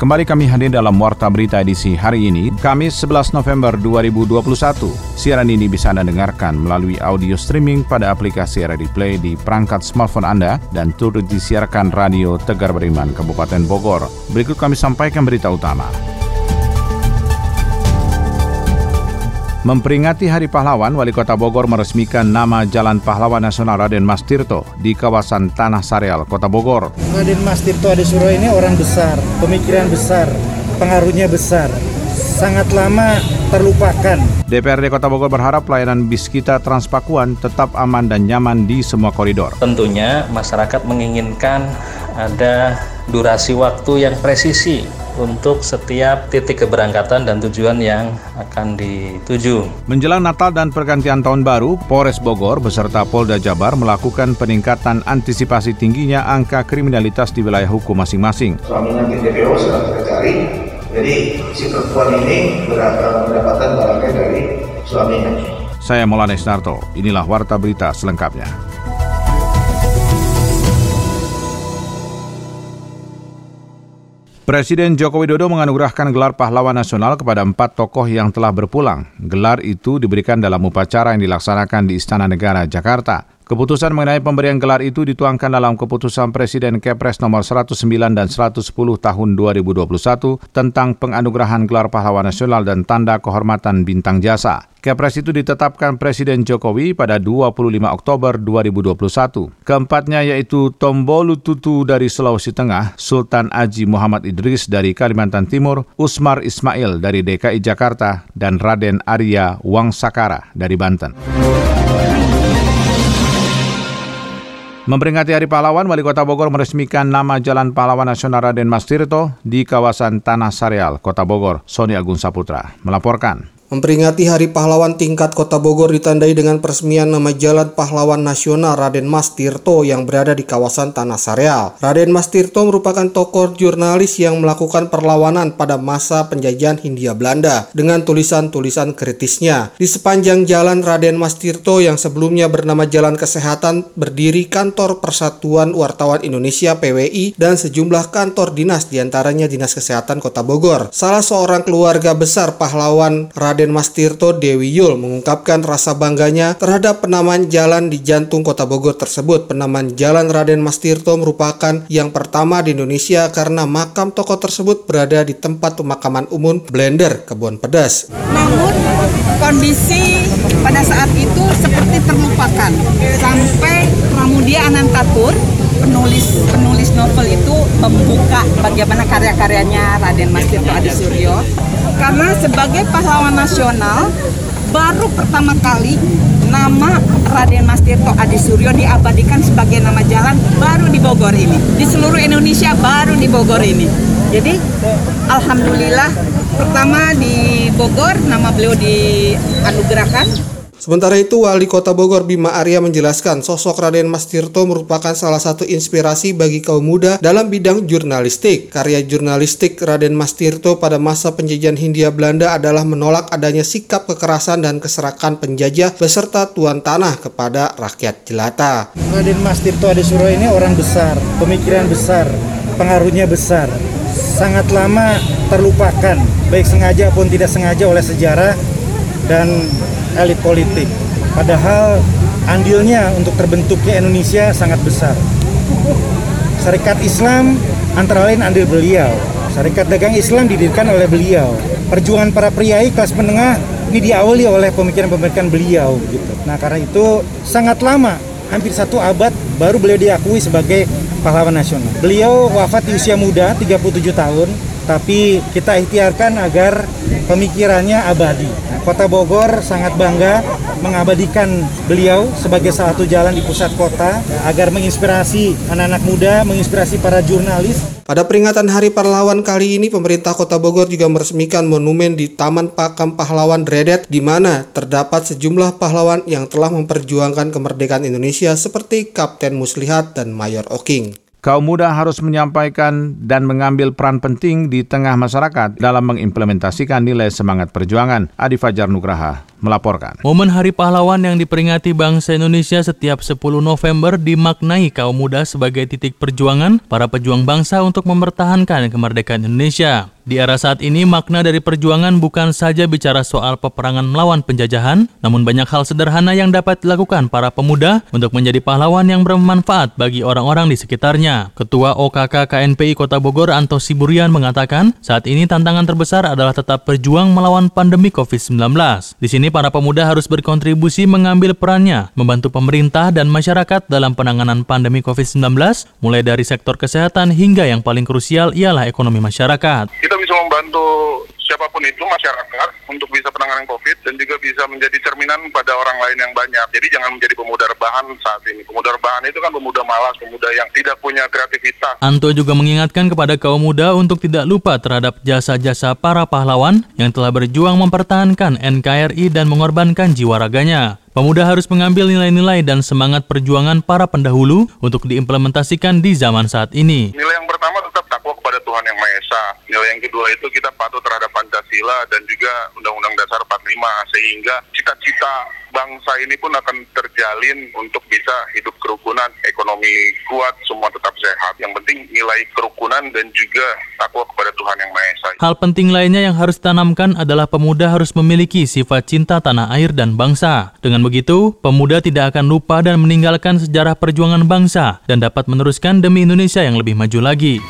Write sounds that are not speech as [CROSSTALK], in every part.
Kembali kami hadir dalam Warta Berita edisi hari ini, Kamis 11 November 2021. Siaran ini bisa Anda dengarkan melalui audio streaming pada aplikasi RRI Play di perangkat smartphone Anda dan turut disiarkan Radio Tegar Beriman, Kabupaten Bogor. Berikut kami sampaikan berita utama. Memperingati Hari Pahlawan, Wali Kota Bogor meresmikan nama Jalan Pahlawan Nasional Raden Mas Tirto di kawasan Tanah Sareal, Kota Bogor. Raden Mas Tirto Adisuro ini orang besar, pemikiran besar, pengaruhnya besar, sangat lama terlupakan. DPRD Kota Bogor berharap pelayanan bis kita Transpakuan tetap aman dan nyaman di semua koridor. Tentunya masyarakat menginginkan ada durasi waktu yang presisi untuk setiap titik keberangkatan dan tujuan yang akan dituju. Menjelang Natal dan pergantian tahun baru, Polres Bogor beserta Polda Jabar melakukan peningkatan antisipasi tingginya angka kriminalitas di wilayah hukum masing-masing. Suaminya di DPO sedang kita cari, jadi si perempuan ini mendapatkan barangnya dari suaminya. Saya Maulana Isnarto, inilah Warta Berita selengkapnya. Presiden Joko Widodo menganugerahkan gelar pahlawan nasional kepada empat tokoh yang telah berpulang. Gelar itu diberikan dalam upacara yang dilaksanakan di Istana Negara, Jakarta. Keputusan mengenai pemberian gelar itu dituangkan dalam keputusan Presiden Kepres nomor 109 dan 110 tahun 2021 tentang penganugerahan gelar pahlawan nasional dan tanda kehormatan bintang jasa. Kepres itu ditetapkan Presiden Jokowi pada 25 Oktober 2021. Keempatnya yaitu Tombolu Tutu dari Sulawesi Tengah, Sultan Aji Muhammad Idris dari Kalimantan Timur, Usmar Ismail dari DKI Jakarta, dan Raden Arya Wangsakara dari Banten. Memperingati Hari Pahlawan, Wali Kota Bogor meresmikan nama Jalan Pahlawan Nasional Raden Mas Tirto di kawasan Tanah Sareal, Kota Bogor. Sony Agung Saputra melaporkan. Memperingati Hari Pahlawan tingkat Kota Bogor ditandai dengan peresmian nama Jalan Pahlawan Nasional Raden Mas Tirto yang berada di kawasan Tanah Sareal. Raden Mas Tirto merupakan tokoh jurnalis yang melakukan perlawanan pada masa penjajahan Hindia Belanda dengan tulisan-tulisan kritisnya. Di sepanjang jalan Raden Mas Tirto yang sebelumnya bernama Jalan Kesehatan berdiri kantor Persatuan Wartawan Indonesia PWI dan sejumlah kantor dinas di antaranya Dinas Kesehatan Kota Bogor. Salah seorang keluarga besar pahlawan Raden Raden Mas Tirto Dewi Yul mengungkapkan rasa bangganya terhadap penamaan jalan di jantung kota Bogor tersebut. Penamaan Jalan Raden Mas Tirto merupakan yang pertama di Indonesia karena makam tokoh tersebut berada di tempat pemakaman umum Blender, Kebun Pedas. Namun kondisi pada saat itu terlupakan sampai Pramudia Anantatur penulis penulis novel itu membuka bagaimana karya-karyanya Raden Mas Tirto Adi Suryo karena sebagai pahlawan nasional baru pertama kali nama Raden Mas Tirto Adi Suryo diabadikan sebagai nama jalan baru di Bogor ini. Di seluruh Indonesia baru di Bogor ini. Jadi alhamdulillah pertama di Bogor nama beliau dianugerahkan Sementara itu, Wali Kota Bogor Bima Arya menjelaskan sosok Raden Mas Tirto merupakan salah satu inspirasi bagi kaum muda dalam bidang jurnalistik. Karya jurnalistik Raden Mas Tirto pada masa penjajahan Hindia Belanda adalah menolak adanya sikap kekerasan dan keserakan penjajah beserta tuan tanah kepada rakyat jelata. Raden Mas Tirto Adisuro ini orang besar, pemikiran besar, pengaruhnya besar. Sangat lama terlupakan, baik sengaja pun tidak sengaja oleh sejarah dan elit politik. Padahal andilnya untuk terbentuknya Indonesia sangat besar. Syarikat Islam antara lain andil beliau. Syarikat Dagang Islam didirikan oleh beliau. Perjuangan para priai kelas menengah ini diawali oleh pemikiran-pemikiran beliau gitu. Nah, karena itu sangat lama, hampir satu abad baru beliau diakui sebagai pahlawan nasional. Beliau wafat di usia muda, 37 tahun, tapi kita ikhtiarkan agar pemikirannya abadi. Kota Bogor sangat bangga mengabadikan beliau sebagai salah satu jalan di pusat kota agar menginspirasi anak-anak muda, menginspirasi para jurnalis. Pada peringatan Hari Pahlawan kali ini, pemerintah Kota Bogor juga meresmikan monumen di Taman Pakam Pahlawan Dredet di mana terdapat sejumlah pahlawan yang telah memperjuangkan kemerdekaan Indonesia seperti Kapten Muslihat dan Mayor Oking. Kaum muda harus menyampaikan dan mengambil peran penting di tengah masyarakat dalam mengimplementasikan nilai semangat perjuangan. Adi Fajar Nugraha melaporkan. Momen Hari Pahlawan yang diperingati bangsa Indonesia setiap 10 November dimaknai kaum muda sebagai titik perjuangan para pejuang bangsa untuk mempertahankan kemerdekaan Indonesia. Di era saat ini, makna dari perjuangan bukan saja bicara soal peperangan melawan penjajahan, namun banyak hal sederhana yang dapat dilakukan para pemuda untuk menjadi pahlawan yang bermanfaat bagi orang-orang di sekitarnya. Ketua OKK KNPI Kota Bogor Anto Siburian mengatakan, saat ini tantangan terbesar adalah tetap berjuang melawan pandemi COVID-19. Di sini para pemuda harus berkontribusi mengambil perannya, membantu pemerintah dan masyarakat dalam penanganan pandemi COVID-19, mulai dari sektor kesehatan hingga yang paling krusial ialah ekonomi masyarakat. Kita bisa membantu siapa pun itu masyarakat untuk bisa penanganan COVID dan juga bisa menjadi cerminan pada orang lain yang banyak. Jadi jangan menjadi pemuda rebahan saat ini. Pemuda rebahan itu kan pemuda malas, pemuda yang tidak punya kreativitas. Anto juga mengingatkan kepada kaum muda untuk tidak lupa terhadap jasa-jasa para pahlawan yang telah berjuang mempertahankan NKRI dan mengorbankan jiwa raganya. Pemuda harus mengambil nilai-nilai dan semangat perjuangan para pendahulu untuk diimplementasikan di zaman saat ini. Nilai yang pertama tetap takwa kepada Tuhan Yang Maha Nilai yang kedua itu kita patuh terhadap Pancasila dan juga Undang-Undang Dasar 45 sehingga cita-cita bangsa ini pun akan terjalin untuk bisa hidup kerukunan, ekonomi kuat, semua tetap sehat. Yang penting nilai kerukunan dan juga takwa kepada Tuhan Yang Maha Esa. Hal penting lainnya yang harus ditanamkan adalah pemuda harus memiliki sifat cinta tanah air dan bangsa. Dengan begitu, pemuda tidak akan lupa dan meninggalkan sejarah perjuangan bangsa dan dapat meneruskan demi Indonesia yang lebih maju lagi.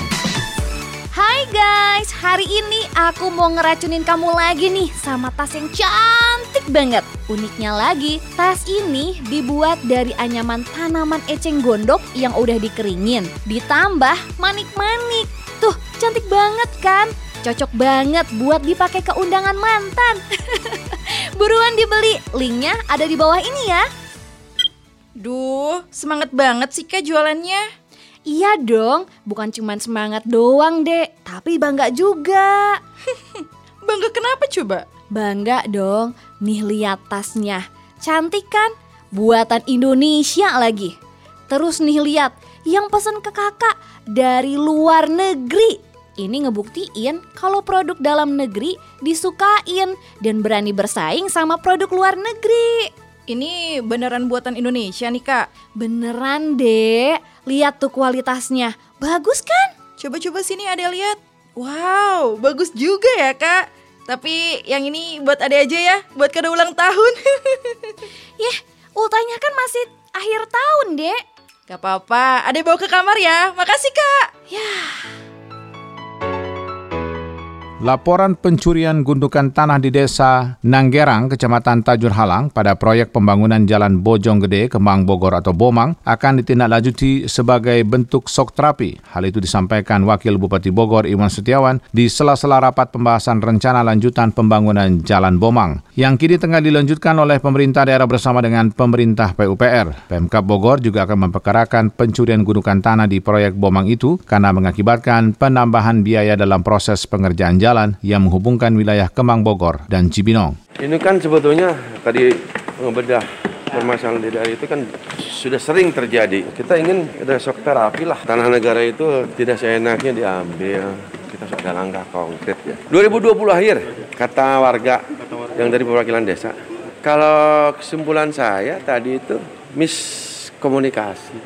Hari ini aku mau ngeracunin kamu lagi nih sama tas yang cantik banget. Uniknya lagi, tas ini dibuat dari anyaman tanaman eceng gondok yang udah dikeringin. Ditambah manik-manik. Tuh, cantik banget kan? Cocok banget buat dipakai ke undangan mantan. [LAUGHS] Buruan dibeli, linknya ada di bawah ini ya. Duh, semangat banget sih Kak jualannya. Iya dong, bukan cuma semangat doang dek, tapi bangga juga. [LAUGHS] Bangga kenapa coba? Bangga dong, nih lihat tasnya. Cantik kan? Buatan Indonesia lagi. Terus nih lihat, yang pesen ke kakak dari luar negeri. Ini ngebuktiin kalau produk dalam negeri disukain dan berani bersaing sama produk luar negeri. Ini beneran buatan Indonesia nih kak. Beneran dek, lihat tuh kualitasnya. Bagus kan? Coba-coba sini ada lihat. Wow, bagus juga ya kak. Tapi yang ini buat ade aja ya, buat kado ulang tahun. [LAUGHS] Yeh, ultahnya kan masih akhir tahun dek. Gak apa-apa, ade bawa ke kamar ya. Makasih kak. Ya. Laporan pencurian gundukan tanah di desa Nanggerang, Kecamatan Tajur Halang pada proyek pembangunan Jalan Bojong Gede, Kemang Bogor atau Bomang akan ditindaklanjuti sebagai bentuk sok terapi. Hal itu disampaikan Wakil Bupati Bogor Iwan Setiawan di sela-sela rapat pembahasan rencana lanjutan pembangunan Jalan Bomang yang kini tengah dilanjutkan oleh pemerintah daerah bersama dengan pemerintah PUPR. Pemkap Bogor juga akan memperkarakan pencurian gundukan tanah di proyek Bomang itu karena mengakibatkan penambahan biaya dalam proses pengerjaan jalan jalan yang menghubungkan wilayah Kemang Bogor dan Cibinong. Ini kan sebetulnya tadi membedah permasalahan di daerah itu kan sudah sering terjadi. Kita ingin ada shock terapi lah. Tanah negara itu tidak seenaknya diambil. Kita sudah langkah konkret ya. 2020 akhir, kata warga yang dari perwakilan desa. Kalau kesimpulan saya tadi itu miskomunikasi.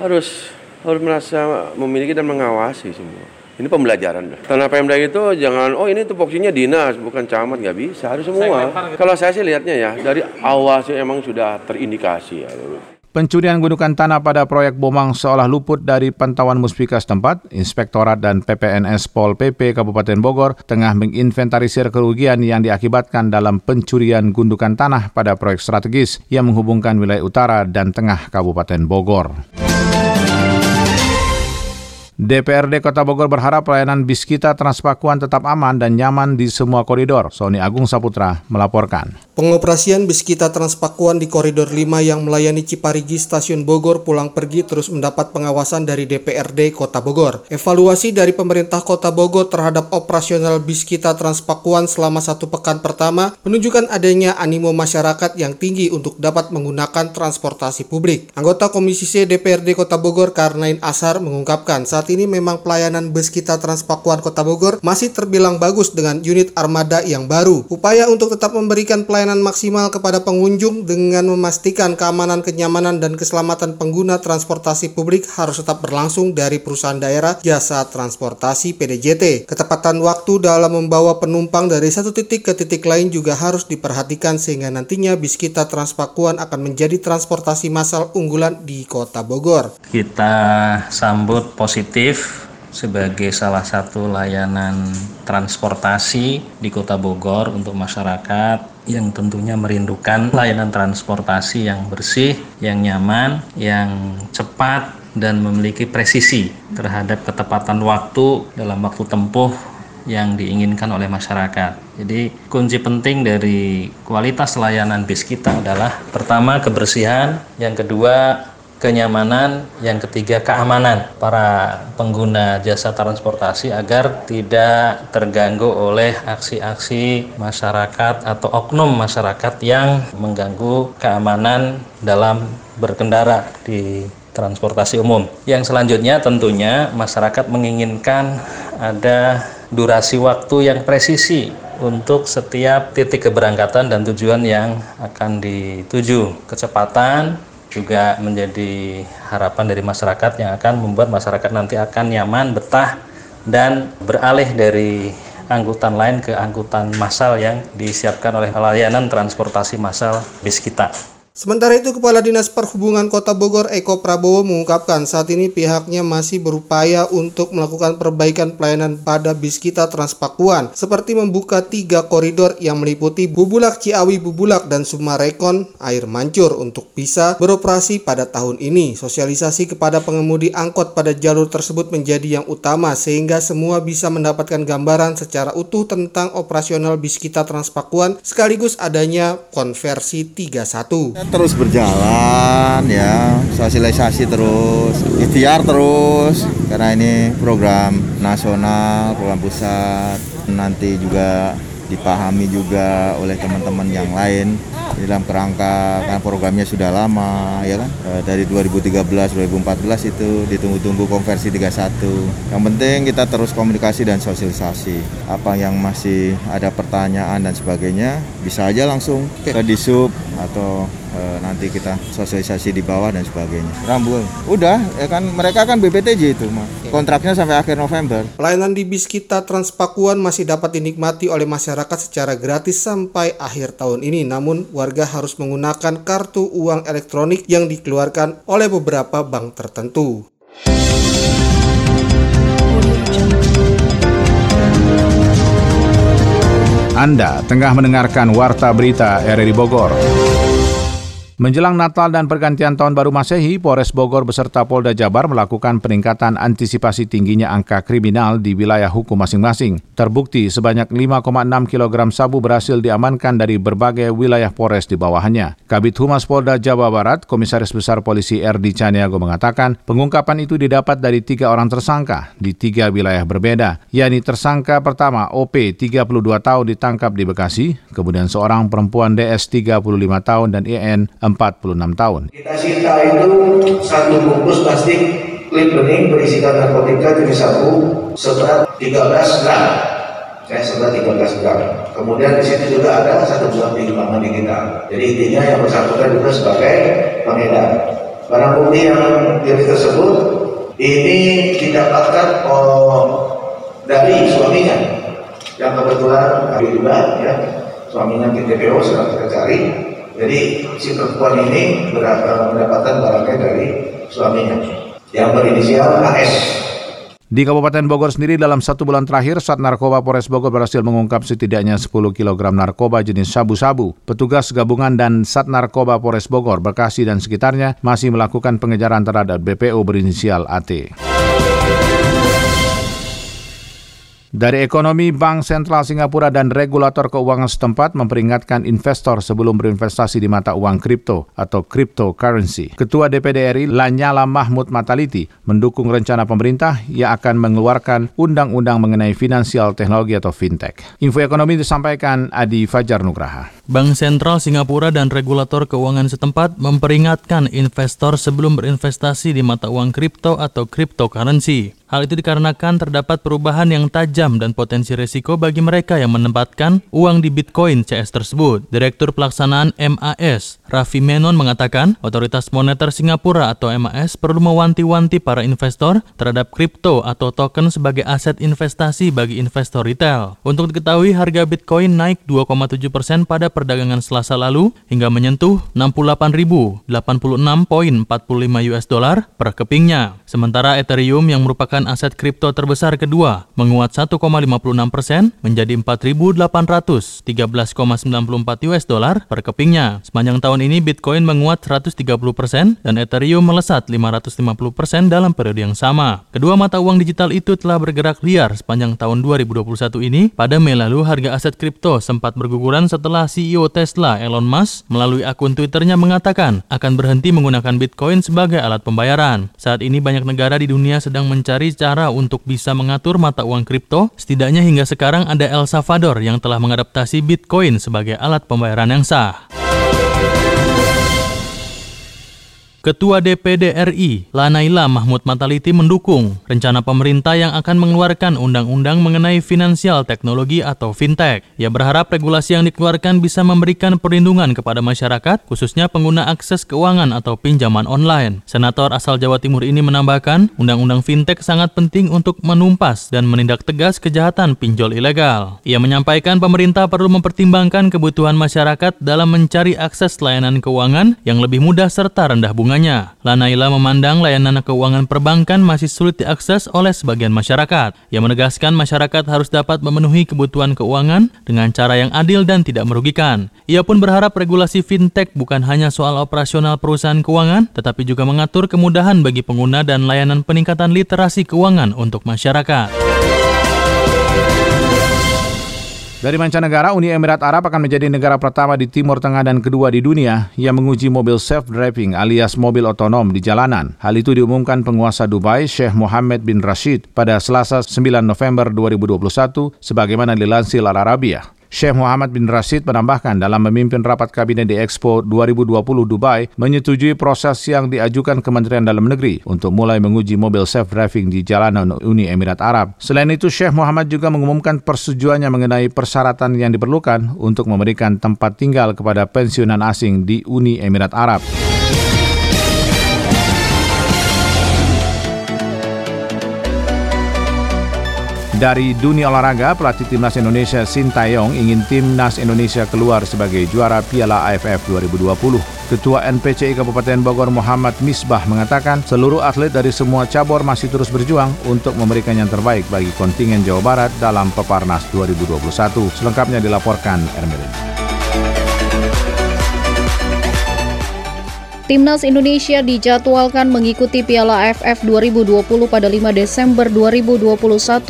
Harus harus merasa memiliki dan mengawasi semua. Ini pembelajaran. Tanah Pemda itu jangan, oh ini tupoksinya dinas, bukan camat, nggak bisa. Harus semua. Kalau saya sih lihatnya ya, dari awal sih emang sudah terindikasi ya. Pencurian gundukan tanah pada proyek Bomang seolah luput dari pantauan muspika setempat, Inspektorat dan PPNS Pol PP Kabupaten Bogor tengah menginventarisir kerugian yang diakibatkan dalam pencurian gundukan tanah pada proyek strategis yang menghubungkan wilayah utara dan tengah Kabupaten Bogor. DPRD Kota Bogor berharap pelayanan bis kita Transpakuan tetap aman dan nyaman di semua koridor. Sony Agung Saputra melaporkan. Pengoperasian bis kita Transpakuan di koridor 5 yang melayani Ciparigi Stasiun Bogor pulang pergi terus mendapat pengawasan dari DPRD Kota Bogor. Evaluasi dari pemerintah Kota Bogor terhadap operasional bis kita Transpakuan selama satu pekan pertama menunjukkan adanya animo masyarakat yang tinggi untuk dapat menggunakan transportasi publik. Anggota Komisi C DPRD Kota Bogor Karnain Asar mengungkapkan saat ini memang pelayanan bus kita Transpakuan Kota Bogor masih terbilang bagus dengan unit armada yang baru. Upaya untuk tetap memberikan pelayanan maksimal kepada pengunjung dengan memastikan keamanan, kenyamanan, dan keselamatan pengguna transportasi publik harus tetap berlangsung dari perusahaan daerah jasa transportasi PDJT. Ketepatan waktu dalam membawa penumpang dari satu titik ke titik lain juga harus diperhatikan sehingga nantinya bis kita Transpakuan akan menjadi transportasi massal unggulan di Kota Bogor. Kita sambut positif positif sebagai salah satu layanan transportasi di Kota Bogor untuk masyarakat yang tentunya merindukan layanan transportasi yang bersih, yang nyaman, yang cepat dan memiliki presisi terhadap ketepatan waktu dalam waktu tempuh yang diinginkan oleh masyarakat. Jadi kunci penting dari kualitas layanan bis kita adalah pertama kebersihan, yang kedua kenyamanan, yang ketiga keamanan para pengguna jasa transportasi agar tidak terganggu oleh aksi-aksi masyarakat atau oknum masyarakat yang mengganggu keamanan dalam berkendara di transportasi umum. Yang selanjutnya tentunya masyarakat menginginkan ada durasi waktu yang presisi untuk setiap titik keberangkatan dan tujuan yang akan dituju. Kecepatan, juga menjadi harapan dari masyarakat yang akan membuat masyarakat nanti akan nyaman, betah, dan beralih dari angkutan lain ke angkutan massal yang disiapkan oleh layanan transportasi massal bis kita. Sementara itu, Kepala Dinas Perhubungan Kota Bogor Eko Prabowo mengungkapkan saat ini pihaknya masih berupaya untuk melakukan perbaikan pelayanan pada bis kita Transpakuan, seperti membuka tiga koridor yang meliputi Bubulak Ciawi Bubulak dan Sumarekon Air Mancur untuk bisa beroperasi pada tahun ini. Sosialisasi kepada pengemudi angkot pada jalur tersebut menjadi yang utama sehingga semua bisa mendapatkan gambaran secara utuh tentang operasional bis kita Transpakuan sekaligus adanya konversi 31 terus berjalan ya. Sosialisasi terus ikhtiar terus karena ini program nasional program pusat. Nanti juga dipahami juga oleh teman-teman yang lain dalam kerangka karena programnya sudah lama ya kan? E, dari 2013 2014 itu ditunggu-tunggu konversi 31 yang penting kita terus komunikasi dan sosialisasi. Apa yang masih ada pertanyaan dan sebagainya bisa aja langsung ke disub atau e, nanti kita sosialisasi di bawah dan sebagainya. Rambut, udah, ya kan mereka kan BPTJ itu, mah. kontraknya sampai akhir November. Pelayanan di bis kita Transpakuan masih dapat dinikmati oleh masyarakat secara gratis sampai akhir tahun ini. Namun warga harus menggunakan kartu uang elektronik yang dikeluarkan oleh beberapa bank tertentu. Anda tengah mendengarkan Warta Berita RRI Bogor. Menjelang Natal dan pergantian tahun baru Masehi, Polres Bogor beserta Polda Jabar melakukan peningkatan antisipasi tingginya angka kriminal di wilayah hukum masing-masing. Terbukti sebanyak 5,6 kg sabu berhasil diamankan dari berbagai wilayah Polres di bawahnya. Kabit Humas Polda Jawa Barat, Komisaris Besar Polisi Erdi Caniago mengatakan pengungkapan itu didapat dari tiga orang tersangka di tiga wilayah berbeda, yakni tersangka pertama OP 32 tahun ditangkap di Bekasi, kemudian seorang perempuan DS 35 tahun dan IN 46 tahun. Kita sita itu satu bungkus plastik klip bening berisikan narkotika jenis sabu seberat 13 gram. Saya seberat 13 gram. Kemudian di situ juga ada satu buah timbangan digital. Jadi intinya yang bersangkutan juga sebagai pengedar. Barang bukti yang diri tersebut ini didapatkan oh, dari suaminya yang kebetulan hari juga ya suaminya di TPO sedang kita cari jadi si perempuan ini mendapatkan barangnya dari suaminya yang berinisial AS. Di Kabupaten Bogor sendiri dalam satu bulan terakhir, saat narkoba Polres Bogor berhasil mengungkap setidaknya 10 kg narkoba jenis sabu-sabu. Petugas gabungan dan Sat Narkoba Polres Bogor, Bekasi dan sekitarnya masih melakukan pengejaran terhadap BPO berinisial AT. Dari ekonomi, Bank Sentral Singapura dan regulator keuangan setempat memperingatkan investor sebelum berinvestasi di mata uang kripto atau cryptocurrency. Ketua DPD RI Lanyala Mahmud Mataliti mendukung rencana pemerintah yang akan mengeluarkan undang-undang mengenai finansial teknologi atau fintech. Info ekonomi disampaikan Adi Fajar Nugraha. Bank Sentral Singapura dan regulator keuangan setempat memperingatkan investor sebelum berinvestasi di mata uang kripto atau cryptocurrency. Hal itu dikarenakan terdapat perubahan yang tajam dan potensi resiko bagi mereka yang menempatkan uang di Bitcoin CS tersebut. Direktur Pelaksanaan MAS, Raffi Menon mengatakan, Otoritas Moneter Singapura atau MAS perlu mewanti-wanti para investor terhadap kripto atau token sebagai aset investasi bagi investor retail. Untuk diketahui, harga Bitcoin naik 2,7 persen pada perdagangan Selasa lalu hingga menyentuh 68.086,45 US dollar per kepingnya. Sementara Ethereum yang merupakan merupakan aset kripto terbesar kedua, menguat 1,56 persen menjadi 4.813,94 US dollar per kepingnya. Sepanjang tahun ini Bitcoin menguat 130 persen dan Ethereum melesat 550 persen dalam periode yang sama. Kedua mata uang digital itu telah bergerak liar sepanjang tahun 2021 ini. Pada Mei lalu, harga aset kripto sempat berguguran setelah CEO Tesla Elon Musk melalui akun Twitternya mengatakan akan berhenti menggunakan Bitcoin sebagai alat pembayaran. Saat ini banyak negara di dunia sedang mencari mencari cara untuk bisa mengatur mata uang kripto, setidaknya hingga sekarang ada El Salvador yang telah mengadaptasi Bitcoin sebagai alat pembayaran yang sah. Ketua DPD RI, Lanaila Mahmud Mataliti mendukung rencana pemerintah yang akan mengeluarkan undang-undang mengenai finansial teknologi atau fintech. Ia berharap regulasi yang dikeluarkan bisa memberikan perlindungan kepada masyarakat, khususnya pengguna akses keuangan atau pinjaman online. Senator asal Jawa Timur ini menambahkan, undang-undang fintech sangat penting untuk menumpas dan menindak tegas kejahatan pinjol ilegal. Ia menyampaikan pemerintah perlu mempertimbangkan kebutuhan masyarakat dalam mencari akses layanan keuangan yang lebih mudah serta rendah bunga keduanya. Lanaila memandang layanan keuangan perbankan masih sulit diakses oleh sebagian masyarakat. Ia menegaskan masyarakat harus dapat memenuhi kebutuhan keuangan dengan cara yang adil dan tidak merugikan. Ia pun berharap regulasi fintech bukan hanya soal operasional perusahaan keuangan, tetapi juga mengatur kemudahan bagi pengguna dan layanan peningkatan literasi keuangan untuk masyarakat. Dari mancanegara, Uni Emirat Arab akan menjadi negara pertama di Timur Tengah dan kedua di dunia yang menguji mobil self-driving alias mobil otonom di jalanan. Hal itu diumumkan penguasa Dubai, Sheikh Mohammed bin Rashid, pada Selasa 9 November 2021, sebagaimana dilansir Al Arabiah. Syekh Muhammad bin Rashid menambahkan dalam memimpin rapat kabinet di Expo 2020 Dubai menyetujui proses yang diajukan Kementerian Dalam Negeri untuk mulai menguji mobil self-driving di jalanan Uni Emirat Arab. Selain itu, Syekh Muhammad juga mengumumkan persetujuannya mengenai persyaratan yang diperlukan untuk memberikan tempat tinggal kepada pensiunan asing di Uni Emirat Arab. Dari dunia olahraga, pelatih timnas Indonesia Sintayong ingin timnas Indonesia keluar sebagai juara Piala AFF 2020. Ketua NPCI Kabupaten Bogor Muhammad Misbah mengatakan seluruh atlet dari semua cabur masih terus berjuang untuk memberikan yang terbaik bagi kontingen Jawa Barat dalam Peparnas 2021. Selengkapnya dilaporkan Ermelin. Timnas Indonesia dijadwalkan mengikuti Piala AFF 2020 pada 5 Desember 2021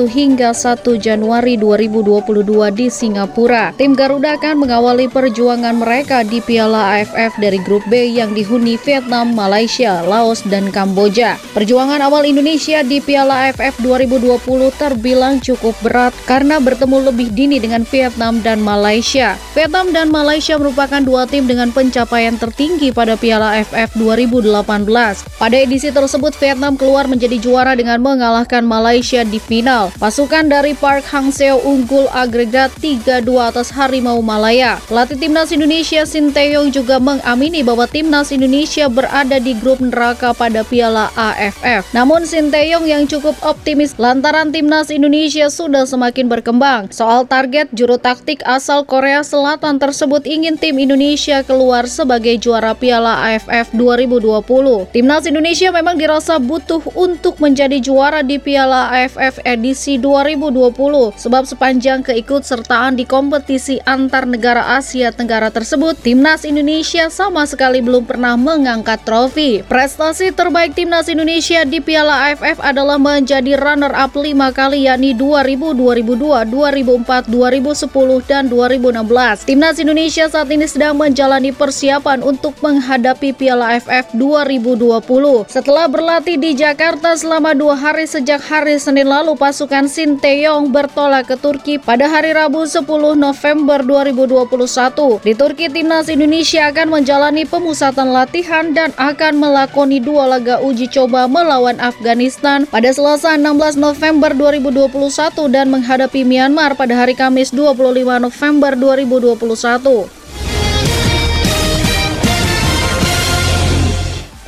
hingga 1 Januari 2022 di Singapura. Tim Garuda akan mengawali perjuangan mereka di Piala AFF dari grup B yang dihuni Vietnam, Malaysia, Laos, dan Kamboja. Perjuangan awal Indonesia di Piala AFF 2020 terbilang cukup berat karena bertemu lebih dini dengan Vietnam dan Malaysia. Vietnam dan Malaysia merupakan dua tim dengan pencapaian tertinggi pada Piala AFF AFF 2018. Pada edisi tersebut, Vietnam keluar menjadi juara dengan mengalahkan Malaysia di final. Pasukan dari Park Hang-seo unggul agregat 3-2 atas Harimau Malaya. Pelatih timnas Indonesia Shin Tae-yong juga mengamini bahwa timnas Indonesia berada di grup neraka pada Piala AFF. Namun Shin Tae-yong yang cukup optimis lantaran timnas Indonesia sudah semakin berkembang. Soal target juru taktik asal Korea Selatan tersebut ingin tim Indonesia keluar sebagai juara Piala AFF AFF 2020. Timnas Indonesia memang dirasa butuh untuk menjadi juara di Piala AFF edisi 2020 sebab sepanjang keikutsertaan di kompetisi antar negara Asia Tenggara tersebut, Timnas Indonesia sama sekali belum pernah mengangkat trofi. Prestasi terbaik Timnas Indonesia di Piala AFF adalah menjadi runner-up lima kali yakni 2000, 2002, 2004, 2010, dan 2016. Timnas Indonesia saat ini sedang menjalani persiapan untuk menghadapi Piala AFF 2020. Setelah berlatih di Jakarta selama dua hari sejak hari Senin lalu, pasukan Sinteyong bertolak ke Turki pada hari Rabu 10 November 2021. Di Turki, Timnas Indonesia akan menjalani pemusatan latihan dan akan melakoni dua laga uji coba melawan Afghanistan pada Selasa 16 November 2021 dan menghadapi Myanmar pada hari Kamis 25 November 2021.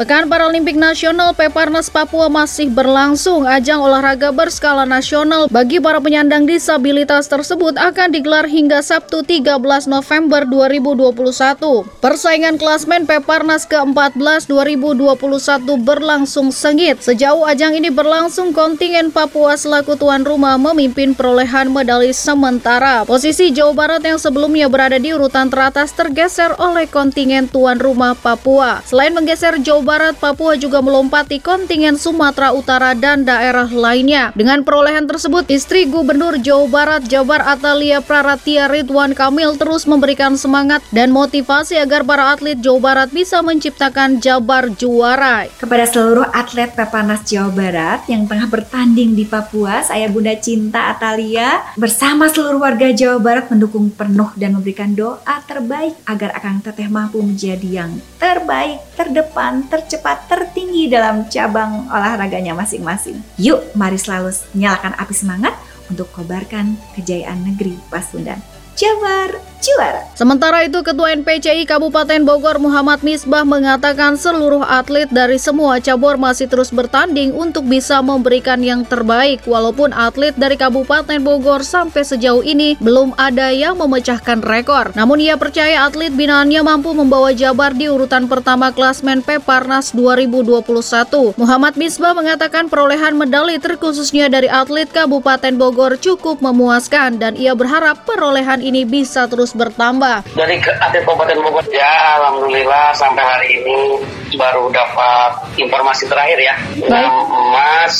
Pekan Paralimpik Nasional Peparnas Papua masih berlangsung. Ajang olahraga berskala nasional bagi para penyandang disabilitas tersebut akan digelar hingga Sabtu 13 November 2021. Persaingan klasmen Peparnas ke-14 2021 berlangsung sengit. Sejauh ajang ini berlangsung, kontingen Papua selaku tuan rumah memimpin perolehan medali sementara. Posisi Jawa Barat yang sebelumnya berada di urutan teratas tergeser oleh kontingen tuan rumah Papua. Selain menggeser Jawa Barat, Papua juga melompati kontingen Sumatera Utara dan daerah lainnya. Dengan perolehan tersebut, istri Gubernur Jawa Barat Jabar Atalia Praratia Ridwan Kamil terus memberikan semangat dan motivasi agar para atlet Jawa Barat bisa menciptakan Jabar juara. Kepada seluruh atlet Peparnas Jawa Barat yang tengah bertanding di Papua, saya Bunda Cinta Atalia bersama seluruh warga Jawa Barat mendukung penuh dan memberikan doa terbaik agar Akang Teteh mampu menjadi yang terbaik, terdepan, ter tercepat tertinggi dalam cabang olahraganya masing-masing. Yuk, mari selalu nyalakan api semangat untuk kobarkan kejayaan negeri Pasundan. Jabar juara. Sementara itu, Ketua NPCI Kabupaten Bogor Muhammad Misbah mengatakan seluruh atlet dari semua cabur masih terus bertanding untuk bisa memberikan yang terbaik walaupun atlet dari Kabupaten Bogor sampai sejauh ini belum ada yang memecahkan rekor. Namun ia percaya atlet binaannya mampu membawa Jabar di urutan pertama klasmen Peparnas 2021. Muhammad Misbah mengatakan perolehan medali terkhususnya dari atlet Kabupaten Bogor cukup memuaskan dan ia berharap perolehan ini bisa terus terus bertambah. Dari atlet Kabupaten Bogor ya alhamdulillah sampai hari ini baru dapat informasi terakhir ya. 6 emas,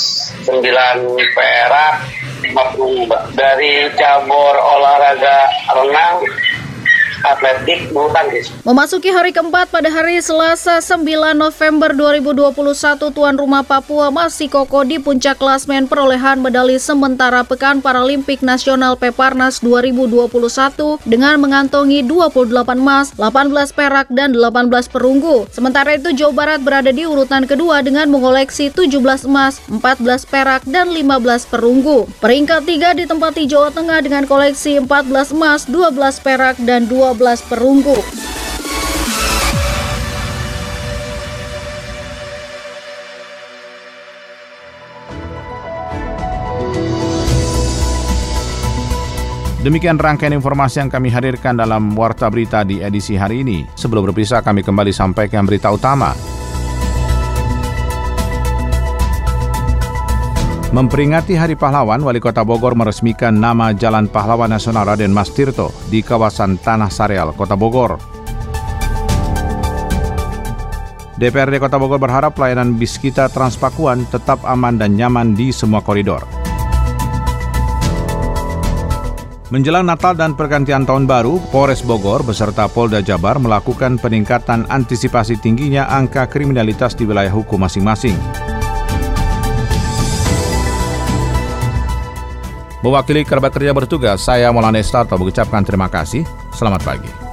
9 perak, 50 Dari cabur olahraga renang atletik bulu tangkis. Memasuki hari keempat pada hari Selasa 9 November 2021 tuan rumah Papua masih kokoh di puncak klasmen perolehan medali sementara Pekan Paralimpik Nasional Peparnas 2021 dengan mengantongi 28 emas, 18 perak dan 18 perunggu. Sementara itu Jawa Barat berada di urutan kedua dengan mengoleksi 17 emas, 14 perak dan 15 perunggu. Peringkat 3 ditempati Jawa Tengah dengan koleksi 14 emas, 12 perak dan 2 12 perunggu. Demikian rangkaian informasi yang kami hadirkan dalam Warta Berita di edisi hari ini. Sebelum berpisah, kami kembali sampaikan berita utama. Memperingati Hari Pahlawan, Wali Kota Bogor meresmikan nama Jalan Pahlawan Nasional Raden Mas Tirto di kawasan Tanah Sareal, Kota Bogor. DPRD Kota Bogor berharap pelayanan bis kita Transpakuan tetap aman dan nyaman di semua koridor. Menjelang Natal dan pergantian tahun baru, Polres Bogor beserta Polda Jabar melakukan peningkatan antisipasi tingginya angka kriminalitas di wilayah hukum masing-masing. Mewakili kerabat kerja bertugas, saya Maulana Estato mengucapkan terima kasih. Selamat pagi.